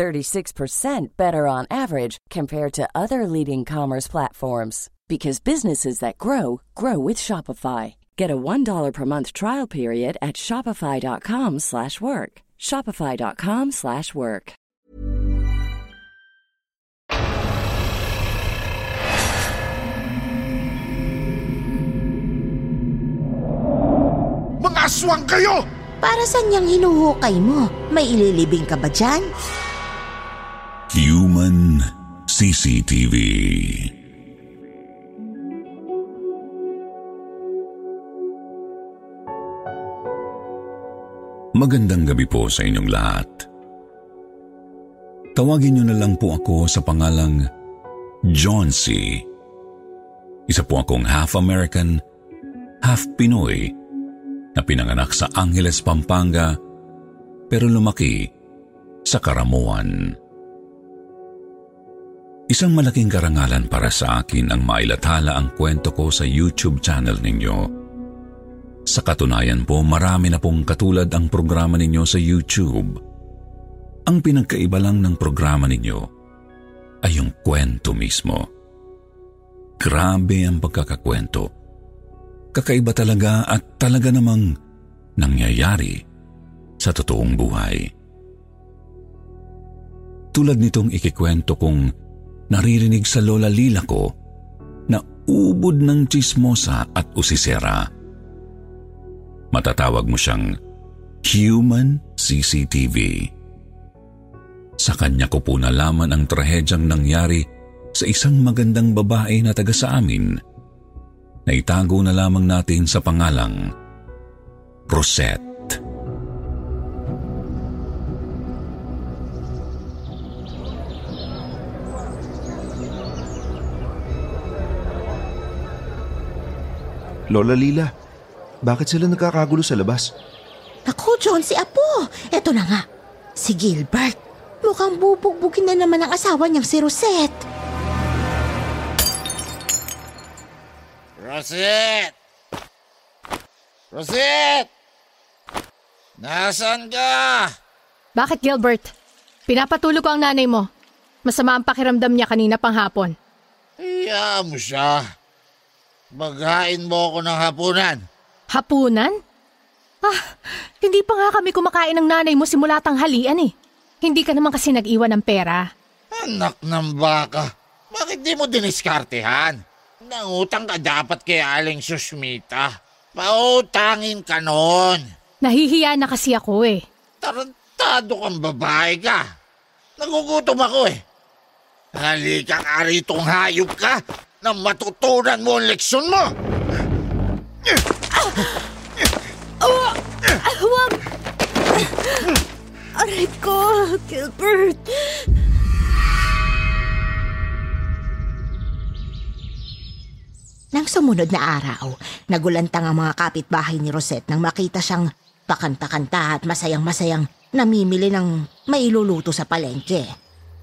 36% better on average compared to other leading commerce platforms because businesses that grow grow with Shopify. Get a $1 per month trial period at shopify.com/work. shopify.com/work. Mga aswang kayo! Para saan niyang hinuhukay mo? May ililibing ka ba dyan? CCTV. Magandang gabi po sa inyong lahat. Tawagin niyo na lang po ako sa pangalang John C. Isa po akong half American, half Pinoy na pinanganak sa Angeles, Pampanga pero lumaki sa Karamuan. Isang malaking karangalan para sa akin ang mailathala ang kwento ko sa YouTube channel ninyo. Sa katunayan po, marami na pong katulad ang programa ninyo sa YouTube. Ang pinagkaiba lang ng programa ninyo ay yung kwento mismo. Grabe ang pagkakakwento. Kakaiba talaga at talaga namang nangyayari sa totoong buhay. Tulad nitong ikikwento kong naririnig sa lola lila ko na ubod ng chismosa at usisera. Matatawag mo siyang Human CCTV. Sa kanya ko po nalaman ang trahedyang nangyari sa isang magandang babae na taga sa amin na itago na lamang natin sa pangalang Rosette. Lola Lila, bakit sila nagkakagulo sa labas? Naku, John, si Apo. Eto na nga. Si Gilbert. Mukhang bubugbugin na naman ang asawa niyang si Rosette. Rosette! Rosette! Nasaan ka? Bakit, Gilbert? Pinapatulog ko ang nanay mo. Masama ang pakiramdam niya kanina pang hapon. Iya mo siya. Maghain mo ako ng hapunan. Hapunan? Ah, hindi pa nga kami kumakain ng nanay mo simula tanghalian eh. Hindi ka naman kasi nag-iwan ng pera. Anak ng baka, bakit di mo diniskartehan? Nangutang ka dapat kay Aling Susmita. Pautangin ka noon. Nahihiya na kasi ako eh. Tarantado kang babae ka. Nagugutom ako eh. Halika ka ritong hayop ka na matutunan mo ang leksyon mo. Oh, huwag! Aray ko, Gilbert. Nang sumunod na araw, nagulantang ang mga kapitbahay ni Rosette nang makita siyang pakanta-kanta at masayang-masayang namimili ng mailuluto sa palengke.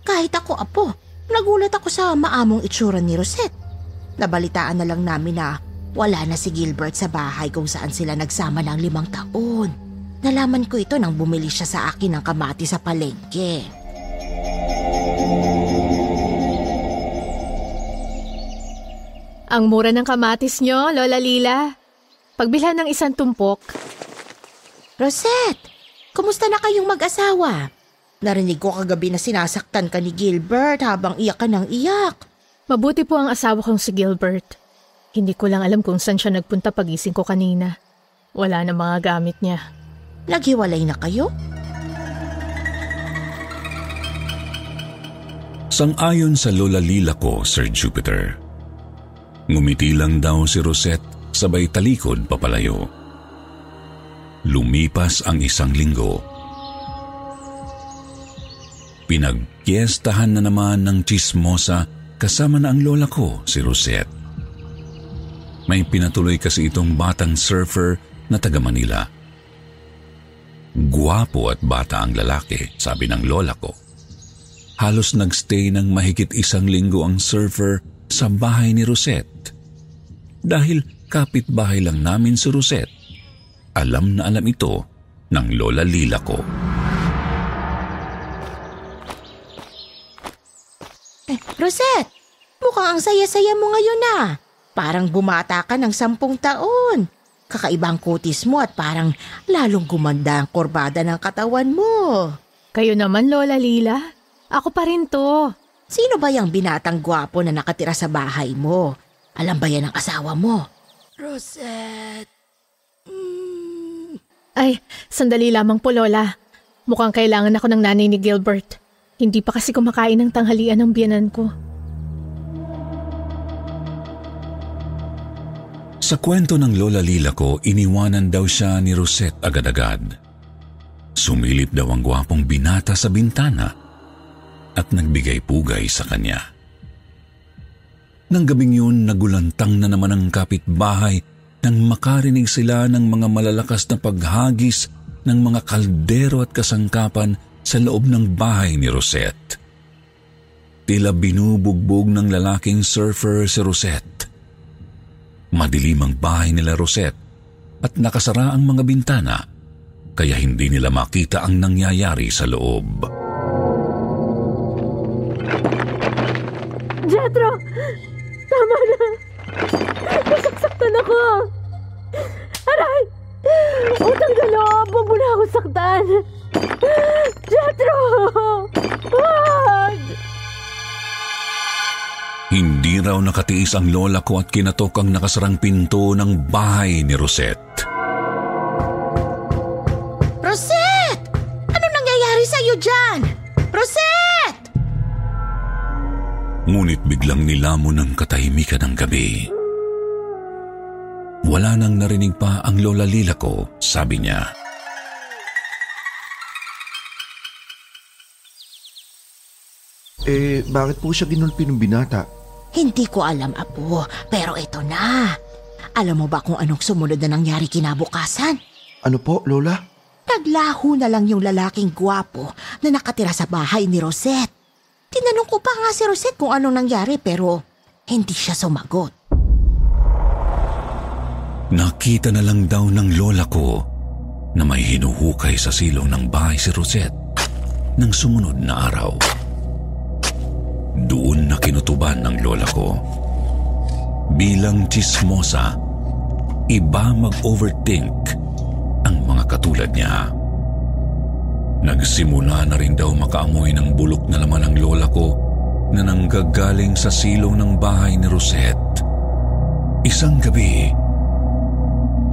Kahit ako, apo, nagulat ako sa maamong itsura ni Rosette. Nabalitaan na lang namin na wala na si Gilbert sa bahay kung saan sila nagsama ng limang taon. Nalaman ko ito nang bumili siya sa akin ng kamati sa palengke. Ang mura ng kamatis nyo, Lola Lila. Pagbilhan ng isang tumpok. Rosette, kumusta na kayong mag-asawa? Narinig ko kagabi na sinasaktan ka ni Gilbert habang iyak ka ng iyak. Mabuti po ang asawa kong si Gilbert. Hindi ko lang alam kung saan siya nagpunta pagising ko kanina. Wala na mga gamit niya. Naghiwalay na kayo? Sang-ayon sa lola lila ko, Sir Jupiter. Ngumiti lang daw si Rosette sabay talikod papalayo. Lumipas ang isang linggo. Pinagkiestahan na naman ng chismosa kasama na ang lola ko, si Rosette. May pinatuloy kasi itong batang surfer na taga Manila. Guwapo at bata ang lalaki, sabi ng lola ko. Halos nagstay ng mahigit isang linggo ang surfer sa bahay ni Rosette. Dahil kapitbahay lang namin si Rosette, alam na alam ito ng lola Lila ko. Eh, Rosette, mukhang ang saya-saya mo ngayon na. Parang bumata ka ng sampung taon. Kakaibang kutis mo at parang lalong gumanda ang kurbada ng katawan mo. Kayo naman, Lola Lila. Ako pa rin to. Sino ba yung binatang gwapo na nakatira sa bahay mo? Alam ba yan ang asawa mo? Rosette. Ay, sandali lamang po, Lola. Mukhang kailangan ako ng nanay ni Gilbert. Hindi pa kasi kumakain ng tanghalian ng biyanan ko. Sa kwento ng Lola Lila ko, iniwanan daw siya ni Rosette agad-agad. Sumilip daw ang gwapong binata sa bintana at nagbigay pugay sa kanya. Nang gabing yun, nagulantang na naman ang kapitbahay nang makarinig sila ng mga malalakas na paghagis ng mga kaldero at kasangkapan sa loob ng bahay ni Rosette. Tila binubugbog ng lalaking surfer si Rosette. Madilim ang bahay nila Rosette at nakasara ang mga bintana kaya hindi nila makita ang nangyayari sa loob. Jetro! Tama na! Nasaktan ako! Aray! Utang na loob! Huwag mo na ako saktan! Jetro! Wag! Hindi raw nakatiis ang lola ko at kinatok ang nakasarang pinto ng bahay ni Rosette. Rosette! Ano nangyayari sa'yo dyan? Rosette! Ngunit biglang nilamon ng katahimikan ng gabi. Wala nang narinig pa ang lola lila ko, sabi niya. Eh, bakit po siya ginulpi ng binata? Hindi ko alam, Apo, pero ito na. Alam mo ba kung anong sumunod na nangyari kinabukasan? Ano po, Lola? Naglaho na lang yung lalaking gwapo na nakatira sa bahay ni Rosette. Tinanong ko pa nga si Rosette kung anong nangyari pero hindi siya sumagot. Nakita na lang daw ng lola ko na may hinuhukay sa silong ng bahay si Rosette ng sumunod na araw. Doon na kinutuban ng lola ko. Bilang chismosa, iba mag-overthink ang mga katulad niya. Nagsimula na rin daw makaamoy ng bulok na laman ng lola ko na nanggagaling sa silong ng bahay ni Rosette. Isang gabi,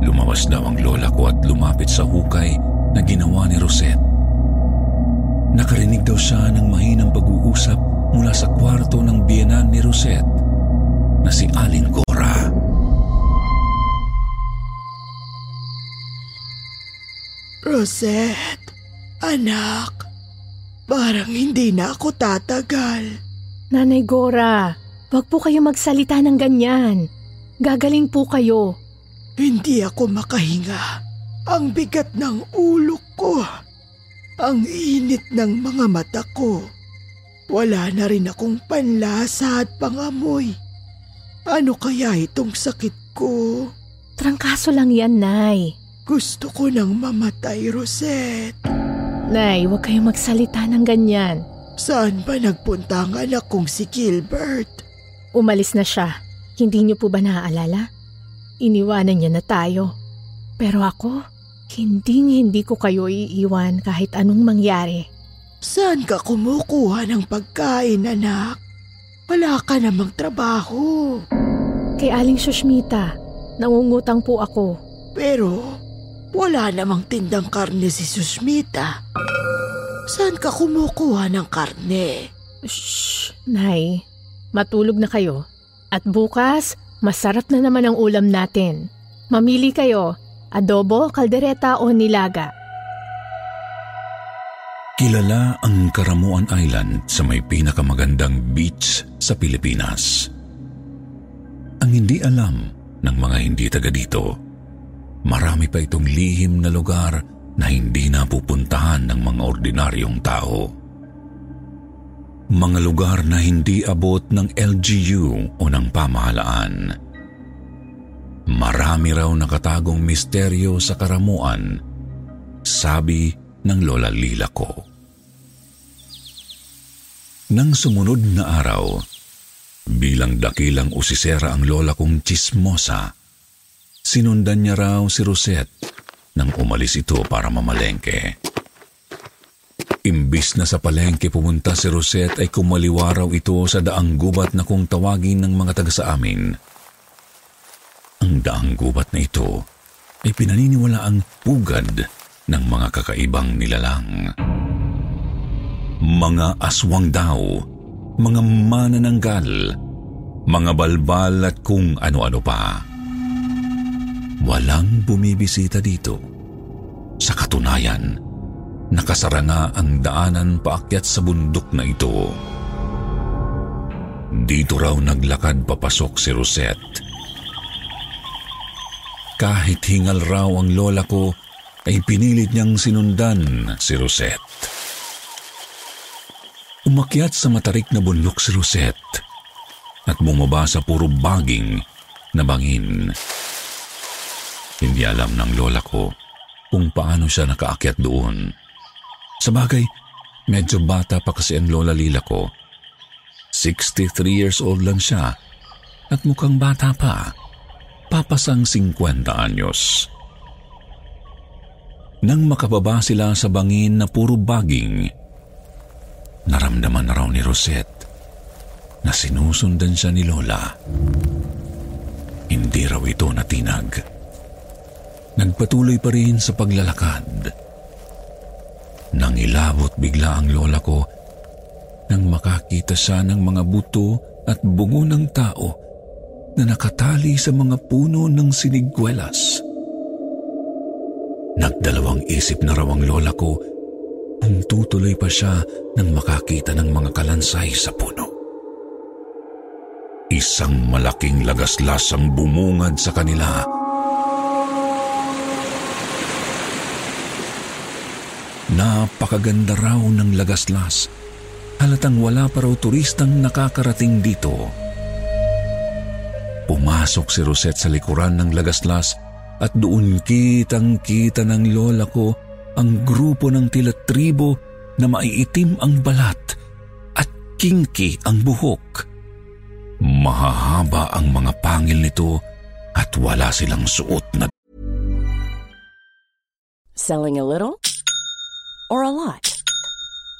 lumabas daw ang lola ko at lumapit sa hukay na ginawa ni Rosette. Nakarinig daw siya ng mahinang pag-uusap mula sa kwarto ng biyenan ni Rosette na si Aling Cora. Rosette, anak, parang hindi na ako tatagal. Nanay Gora, wag po kayo magsalita ng ganyan. Gagaling po kayo. Hindi ako makahinga. Ang bigat ng ulo ko. Ang init ng mga mata ko. Wala na rin akong panlasa at pangamoy. Ano kaya itong sakit ko? Trangkaso lang yan, Nay. Gusto ko nang mamatay, Rosette. Nay, huwag kayong magsalita ng ganyan. Saan ba nagpunta ang anak kong si Gilbert? Umalis na siya. Hindi niyo po ba naaalala? Iniwanan niya na tayo. Pero ako, hindi hindi ko kayo iiwan kahit anong mangyari. Saan ka kumukuha ng pagkain, anak? Wala ka namang trabaho. Kay Aling Sushmita, nangungutang po ako. Pero wala namang tindang karne si Susmita. Saan ka kumukuha ng karne? Shh, Nay. Matulog na kayo. At bukas, masarap na naman ang ulam natin. Mamili kayo, adobo, kaldereta o nilaga. Kilala ang Karamuan Island sa may pinakamagandang beach sa Pilipinas. Ang hindi alam ng mga hindi taga dito, marami pa itong lihim na lugar na hindi napupuntahan ng mga ordinaryong tao. Mga lugar na hindi abot ng LGU o ng pamahalaan. Marami raw nakatagong misteryo sa karamuan, sabi ng Lola Lila ko. Nang sumunod na araw, bilang dakilang usisera ang lola kong chismosa, sinundan niya raw si Rosette nang umalis ito para mamalengke. Imbis na sa palengke pumunta si Rosette ay kumaliwa raw ito sa daang gubat na kung tawagin ng mga taga sa amin. Ang daang gubat na ito ay pinaniniwala ang pugad ng mga kakaibang nilalang. Mga aswang daw, mga manananggal, mga balbal at kung ano-ano pa. Walang bumibisita dito. Sa katunayan, nakasara nga ang daanan paakyat sa bundok na ito. Dito raw naglakad papasok si Rosette. Kahit hingal raw ang lola ko, ay pinilit niyang sinundan si Rosette. Umakyat sa matarik na bundok si Rosette at bumaba sa puro baging na bangin. Hindi alam ng lola ko kung paano siya nakaakyat doon. Sa bagay, medyo bata pa kasi ang lola lila ko. 63 years old lang siya at mukhang bata pa. Papasang 50 anyos. Nang makababa sila sa bangin na puro baging, naramdaman na raw ni Rosette na sinusundan siya ni Lola. Hindi raw ito natinag. Nagpatuloy pa rin sa paglalakad. Nang ilabot bigla ang lola ko nang makakita siya ng mga buto at bungo ng tao na nakatali sa mga puno ng sinigwelas. Nagdalawang isip na raw ang lola ko tutuloy pa siya nang makakita ng mga kalansay sa puno. Isang malaking lagaslas ang bumungad sa kanila. Napakaganda raw ng lagaslas. Halatang wala pa raw turistang nakakarating dito. Pumasok si Rosette sa likuran ng lagaslas at doon kitang-kita ng lola ko ang grupo ng tila tribo na maiitim ang balat at kinky ang buhok. Mahahaba ang mga pangil nito at wala silang suot na Selling a little or a lot?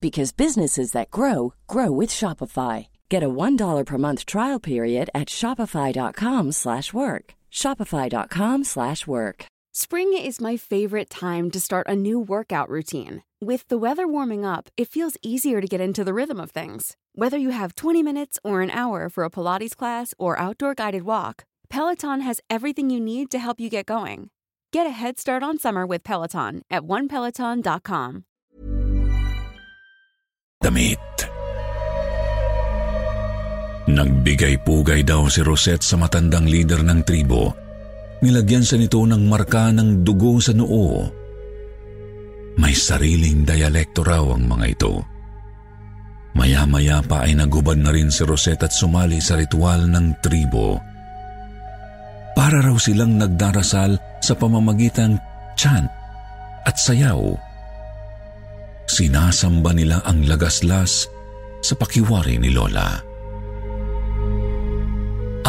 because businesses that grow grow with Shopify. Get a $1 per month trial period at Shopify.com slash work. Shopify.com slash work. Spring is my favorite time to start a new workout routine. With the weather warming up, it feels easier to get into the rhythm of things. Whether you have 20 minutes or an hour for a Pilates class or outdoor guided walk, Peloton has everything you need to help you get going. Get a head start on summer with Peloton at onepeloton.com. damit. Nagbigay-pugay daw si Rosette sa matandang leader ng tribo. Nilagyan sa nito ng marka ng dugo sa noo. May sariling dialekto raw ang mga ito. Maya-maya pa ay nagubad na rin si Rosette at sumali sa ritual ng tribo. Para raw silang nagdarasal sa pamamagitan chant at sayaw. Sinasamba nila ang lagaslas sa pakiwari ni Lola.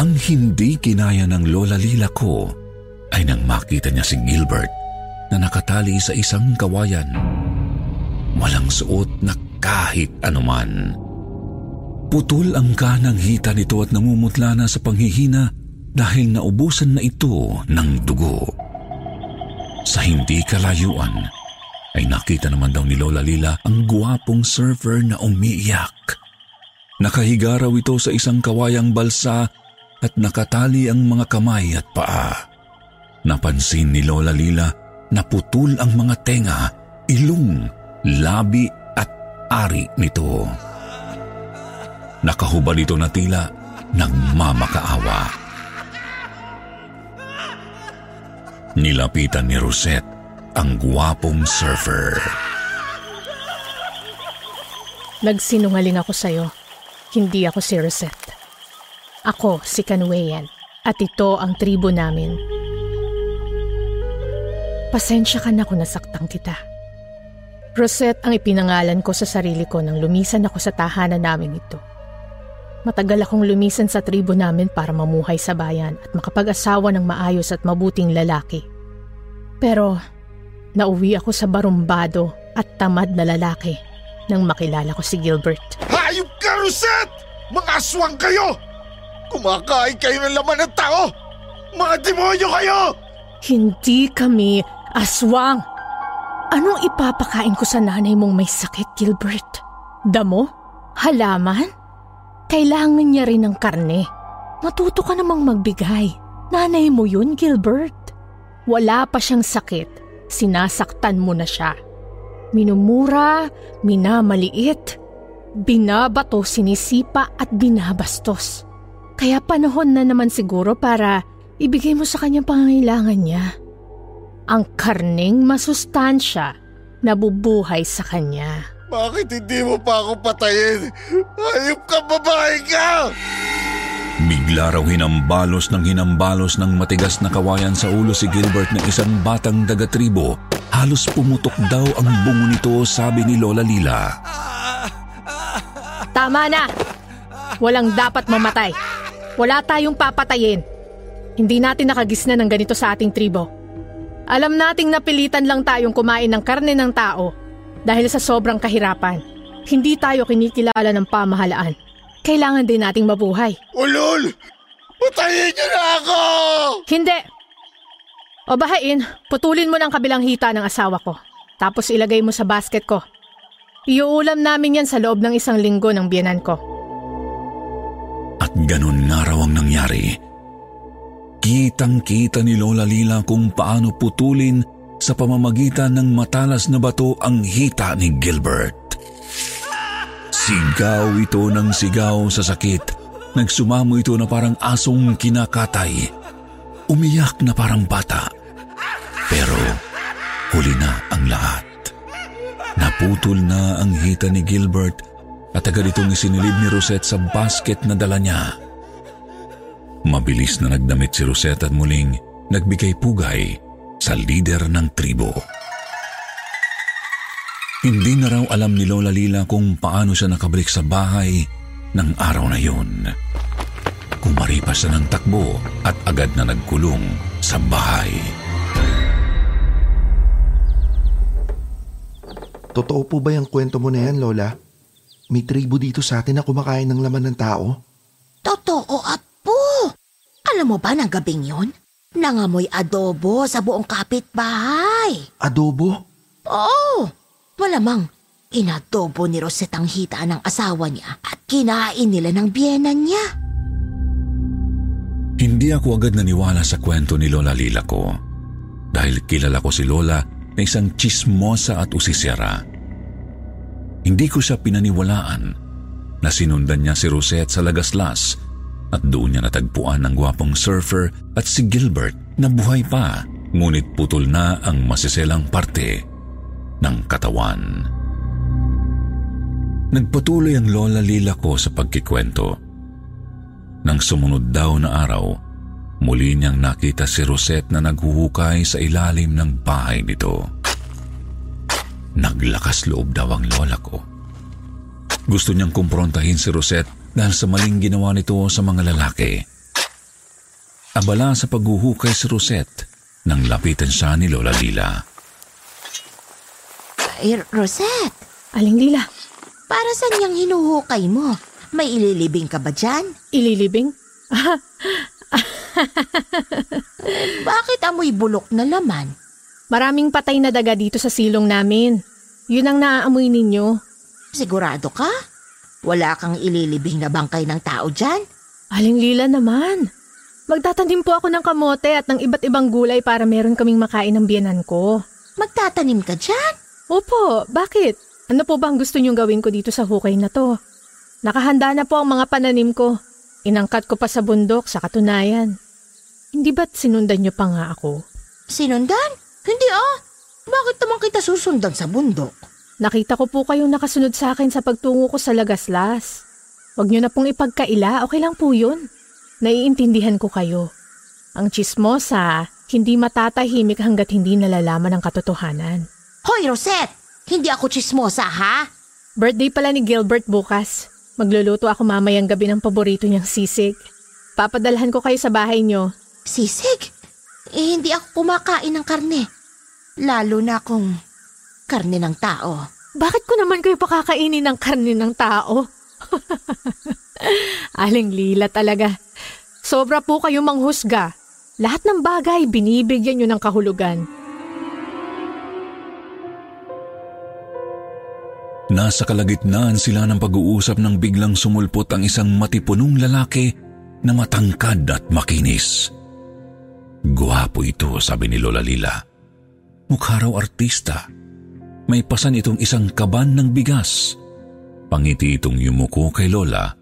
Ang hindi kinaya ng Lola Lila ko ay nang makita niya si Gilbert na nakatali sa isang kawayan. Walang suot na kahit anuman. Putol ang kanang hita nito at namumutla na sa panghihina dahil naubusan na ito ng dugo. Sa hindi kalayuan, ay nakita naman daw ni Lola Lila ang guwapong surfer na umiiyak. Nakahiga raw ito sa isang kawayang balsa at nakatali ang mga kamay at paa. Napansin ni Lola Lila na putol ang mga tenga, ilong, labi at ari nito. Nakahubad ito na tila nagmamakaawa. Nilapitan ni Rosette ang guwapong surfer. Nagsinungaling ako sa'yo. Hindi ako si Rosette. Ako si Kanweyan at ito ang tribo namin. Pasensya ka na kung nasaktan kita. Rosette ang ipinangalan ko sa sarili ko nang lumisan ako sa tahanan namin ito. Matagal akong lumisan sa tribo namin para mamuhay sa bayan at makapag-asawa ng maayos at mabuting lalaki. Pero nauwi ako sa barumbado at tamad na lalaki nang makilala ko si Gilbert. Hayop ka, Rosette! Mga aswang kayo! Kumakain kayo ng laman ng tao! Mga demonyo kayo! Hindi kami aswang. Anong ipapakain ko sa nanay mong may sakit, Gilbert? Damo? Halaman? Kailangan niya rin ng karne. Matuto ka namang magbigay. Nanay mo yun, Gilbert. Wala pa siyang sakit. Sinasaktan mo na siya. Minumura, minamaliit, binabato, sinisipa at binabastos. Kaya panahon na naman siguro para ibigay mo sa kanyang pangangailangan niya. Ang karning masustansya na bubuhay sa kanya. Bakit hindi mo pa ako patayin? Hayop ka, babae ka! Bigla raw hinambalos ng hinambalos ng matigas na kawayan sa ulo si Gilbert ng isang batang dagatribo. Halos pumutok daw ang bungo nito, sabi ni Lola Lila. Tama na! Walang dapat mamatay. Wala tayong papatayin. Hindi natin nakagisna ng ganito sa ating tribo. Alam nating napilitan lang tayong kumain ng karne ng tao dahil sa sobrang kahirapan, hindi tayo kinikilala ng pamahalaan. Kailangan din nating mabuhay. Ulol! Patayin niyo na ako! Hindi! O bahain, putulin mo ng kabilang hita ng asawa ko. Tapos ilagay mo sa basket ko. Iuulam namin yan sa loob ng isang linggo ng biyanan ko. At ganun nga raw ang nangyari. Kitang-kita ni Lola Lila kung paano putulin sa pamamagitan ng matalas na bato ang hita ni Gilbert. Sigaw ito ng sigaw sa sakit. Nagsumamo ito na parang asong kinakatay. Umiyak na parang bata. Pero huli na ang lahat. Naputol na ang hita ni Gilbert at agad itong isinilid ni Rosette sa basket na dala niya. Mabilis na nagdamit si Rosette at muling nagbigay pugay sa lider ng tribo. Hindi na raw alam ni Lola Lila kung paano siya nakabalik sa bahay ng araw na yun. Kumaripas siya ng takbo at agad na nagkulong sa bahay. Totoo po ba yung kwento mo na yan, Lola? May tribo dito sa atin na kumakain ng laman ng tao? Totoo, Apo. Alam mo ba ng gabing yun? Nangamoy adobo sa buong kapitbahay. Adobo? Oo, malamang inadobo ni Rosette ang hita ng asawa niya at kinain nila ng biyenan niya. Hindi ako agad naniwala sa kwento ni Lola Lila ko dahil kilala ko si Lola na isang chismosa at usisera. Hindi ko siya pinaniwalaan na sinundan niya si Rosette sa Lagaslas at doon niya natagpuan ang gwapong surfer at si Gilbert na buhay pa ngunit putol na ang masiselang parte ng katawan. Nagpatuloy ang lola lila ko sa pagkikwento. Nang sumunod daw na araw, muli niyang nakita si Rosette na naghuhukay sa ilalim ng bahay nito. Naglakas loob daw ang lola ko. Gusto niyang kumprontahin si Rosette dahil sa maling ginawa nito sa mga lalaki. Abala sa paghuhukay si Rosette nang lapitan siya ni Lola Lila. Ay, Rosette, Aling Lila, Para saan yung hinuhukay mo? May ililibing ka ba dyan? Ililibing? Bakit amoy bulok na laman? Maraming patay na daga dito sa silong namin. Yun ang naaamoy ninyo. Sigurado ka? Wala kang ililibing na bangkay ng tao dyan? Aling lila naman. Magtatanim po ako ng kamote at ng iba't ibang gulay para meron kaming makain ng biyanan ko. Magtatanim ka dyan? Opo, bakit? Ano po ba ang gusto niyong gawin ko dito sa hukay na to? Nakahanda na po ang mga pananim ko. Inangkat ko pa sa bundok sa katunayan. Hindi ba't sinundan niyo pa nga ako? Sinundan? Hindi ah. Bakit naman kita susundan sa bundok? Nakita ko po kayong nakasunod sa akin sa pagtungo ko sa Lagaslas. Huwag niyo na pong ipagkaila, okay lang po yun. Naiintindihan ko kayo. Ang chismosa, hindi matatahimik hanggat hindi nalalaman ang katotohanan. Hoy, Rosette! Hindi ako chismosa, ha? Birthday pala ni Gilbert bukas. Magluluto ako mamayang gabi ng paborito niyang sisig. Papadalhan ko kayo sa bahay niyo. Sisig? Eh, hindi ako kumakain ng karne. Lalo na kung karne ng tao. Bakit ko naman kayo pakakainin ng karne ng tao? Aling lila talaga. Sobra po kayo manghusga. Lahat ng bagay binibigyan nyo ng kahulugan. Nasa kalagitnaan sila ng pag-uusap nang biglang sumulpot ang isang matipunong lalaki na matangkad at makinis. Guwapo ito, sabi ni Lola Lila. Mukha raw artista. May pasan itong isang kaban ng bigas. Pangiti itong yumuko kay Lola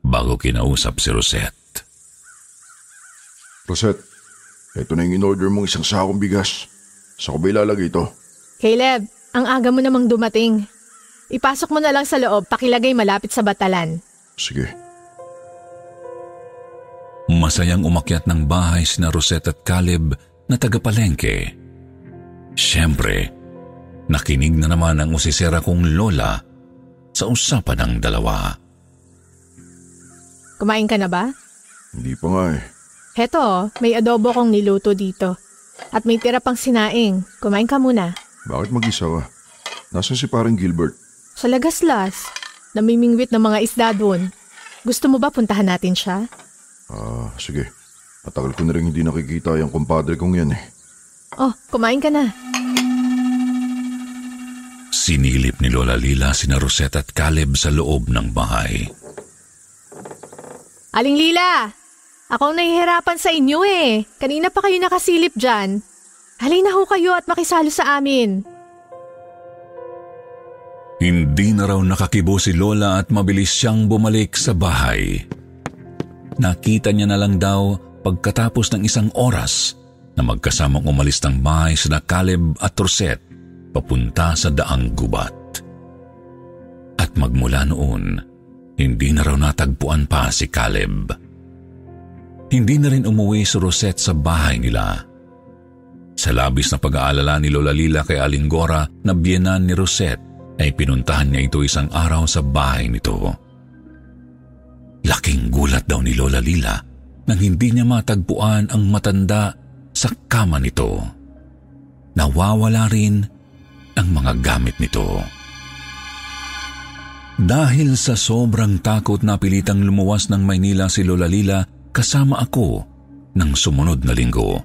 bago kinausap si Rosette. Rosette, ito na yung in-order mong isang sakong bigas. Sa ko ba ilalagay ito? Caleb, ang aga mo namang dumating. Ipasok mo na lang sa loob, pakilagay malapit sa batalan. Sige. Masayang umakyat ng bahay sina Rosette at Caleb na tagapalengke. Siyempre, nakinig na naman ang usisera kong lola sa usapan ng dalawa. Kumain ka na ba? Hindi pa nga eh. Heto, may adobo kong niluto dito. At may tira pang sinaing. Kumain ka muna. Bakit mag-isa ka? Nasaan si parang Gilbert? Sa Lagaslas, namimingwit ng mga isda doon. Gusto mo ba puntahan natin siya? Ah, sige. Matagal ko na rin hindi nakikita yung kumpadre kong yan eh. Oh, kumain ka na. Sinilip ni Lola Lila sina Rosette at Caleb sa loob ng bahay. Aling Lila, ako ang nahihirapan sa inyo eh. Kanina pa kayo nakasilip dyan. Halina ho kayo at makisalo sa amin. Hindi na raw nakakibo si Lola at mabilis siyang bumalik sa bahay. Nakita niya na lang daw pagkatapos ng isang oras na magkasamang umalis ng bahay sina Caleb at Rosette papunta sa daang gubat. At magmula noon, hindi na raw natagpuan pa si Caleb. Hindi na rin umuwi si Rosette sa bahay nila. Sa labis na pag-aalala ni Lola Lila kay Alingora na biyenan ni Rosette, ay pinuntahan niya ito isang araw sa bahay nito. Laking gulat daw ni Lola Lila nang hindi niya matagpuan ang matanda sa kama nito. Nawawala rin ang mga gamit nito. Dahil sa sobrang takot na pilitang lumuwas ng Maynila si Lola Lila kasama ako ng sumunod na linggo.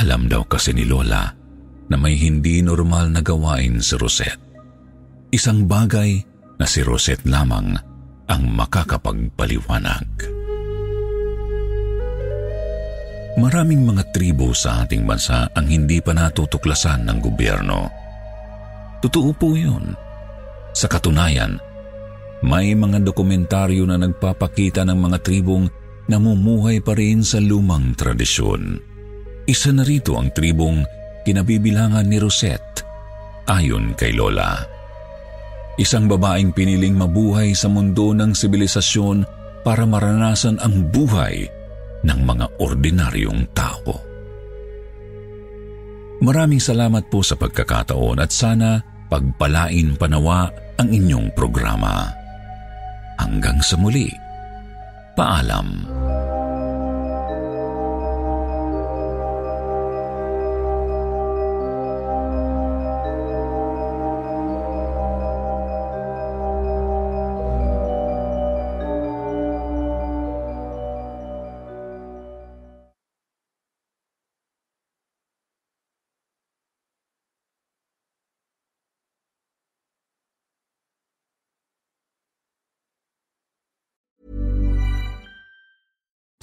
Alam daw kasi ni Lola na may hindi normal na gawain si Rosette. Isang bagay na si Rosette lamang ang makakapagpaliwanag. Maraming mga tribo sa ating bansa ang hindi pa natutuklasan ng gobyerno. Totoo po yun. Sa katunayan, may mga dokumentaryo na nagpapakita ng mga tribong namumuhay pa rin sa lumang tradisyon. Isa na rito ang tribong kinabibilangan ni Rosette ayon kay Lola. Isang babaeng piniling mabuhay sa mundo ng sibilisasyon para maranasan ang buhay ng mga ordinaryong tao. Maraming salamat po sa pagkakataon at sana pagpalain panawa ang inyong programa. Hanggang sa muli, paalam.